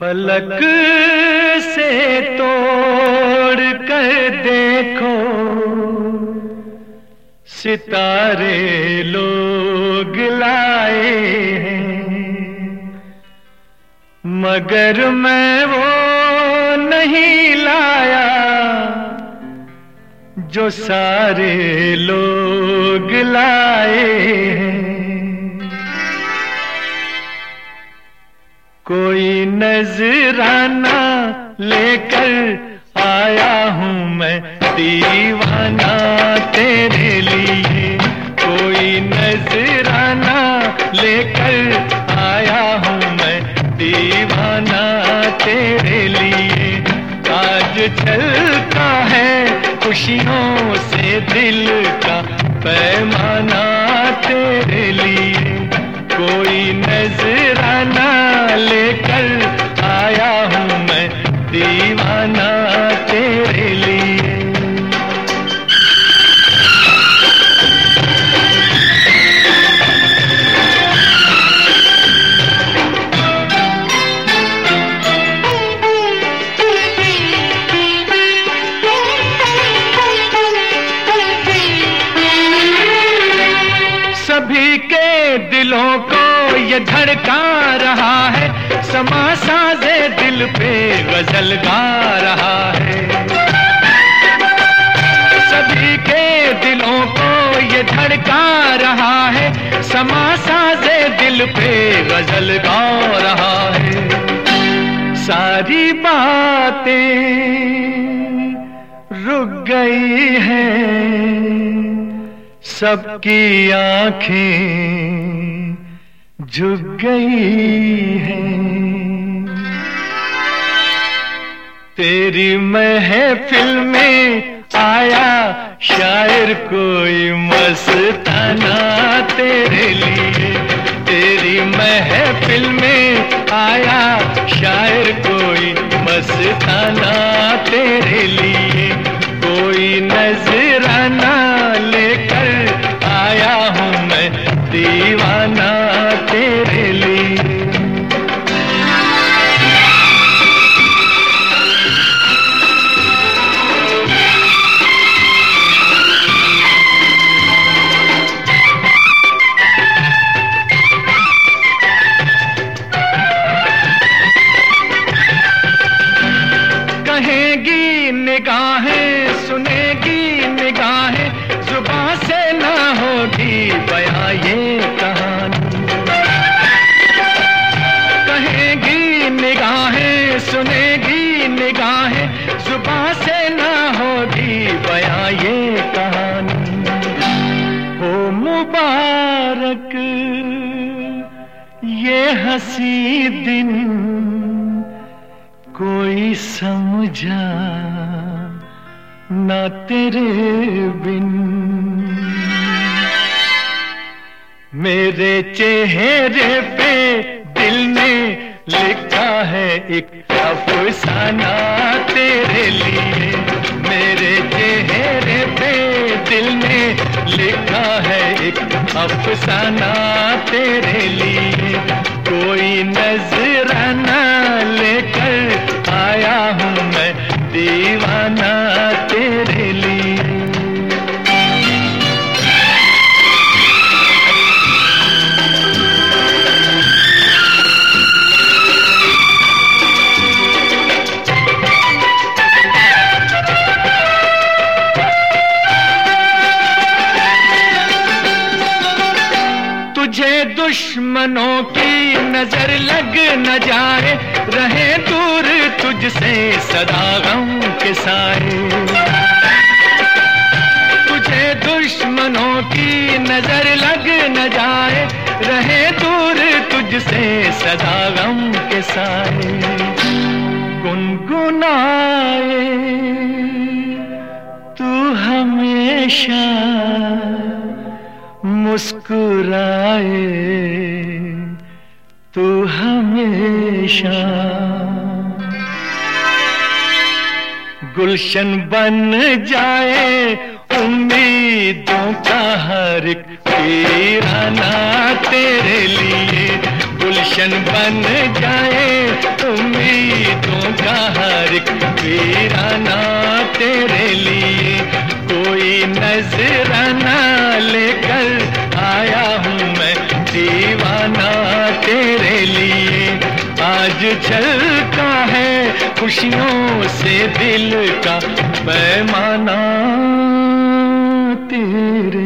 फलक से तोड़ कर देखो। सितारे लोग लाए मगर मैं वो नहीं लाया जो सारे लोग लाए हैं। कोई नजराना लेकर आया हूँ मैं, दीवाना तेरे लिए। कोई नजराना लेकर आया हूँ मैं, दीवाना तेरे लिए। आज चलता है खुशियों से दिल का पैमाना तेरे लिए। कोई नजराना लेकर आया हूँ मैं दीवाना। सभी के दिलों को ये धड़का रहा है। समा साजे दिल पे गज़ल गा रहा है। सभी के दिलों को ये धड़का रहा है। समा साजे दिल पे गज़ल गा रहा है। सारी बातें रुक गई हैं। सबकी आँखें झुक गई हैं। तेरी महफिल में आया शायर कोई मस्ताना तेरे लिए। तेरी महफिल में आया शायर कोई मस्ताना तेरे लिए। निगाहें, सुनेगी निगाहें जुबा से ना होगी बया ये कहानी। कहेगी निगाहें, सुनेगी निगाहें जुबा से ना होगी बया ये कहानी। हो मुबारक, ये हँसी दिन, कोई समझा ना तेरे बिन। मेरे चेहरे पे दिल ने लिखा है एक अफसाना तेरे लिए। मेरे चेहरे पे दिल ने लिखा है एक अफसाना तेरे लिए। कोई तुझे दुश्मनों की नज़र लग न जाए, रहे दूर तुझसे सदा गम के साए। तुझे दुश्मनों की नज़र लग न जाए, रहे दूर तुझसे सदा गम के साए। गुनगुनाए तू हमेशा। मुस्कुराए तू हमेशा। गुलशन बन जाए उम्मीदों का हर एक ना तेरे लिए। गुलशन बन जाए, उम्मीदों का हर एक वीराना तेरे लिए। कोई नजराना लेकर आया हूँ मैं, दीवाना तेरे लिए। आज चलता है खुशियों से दिल का, पैमाना तेरे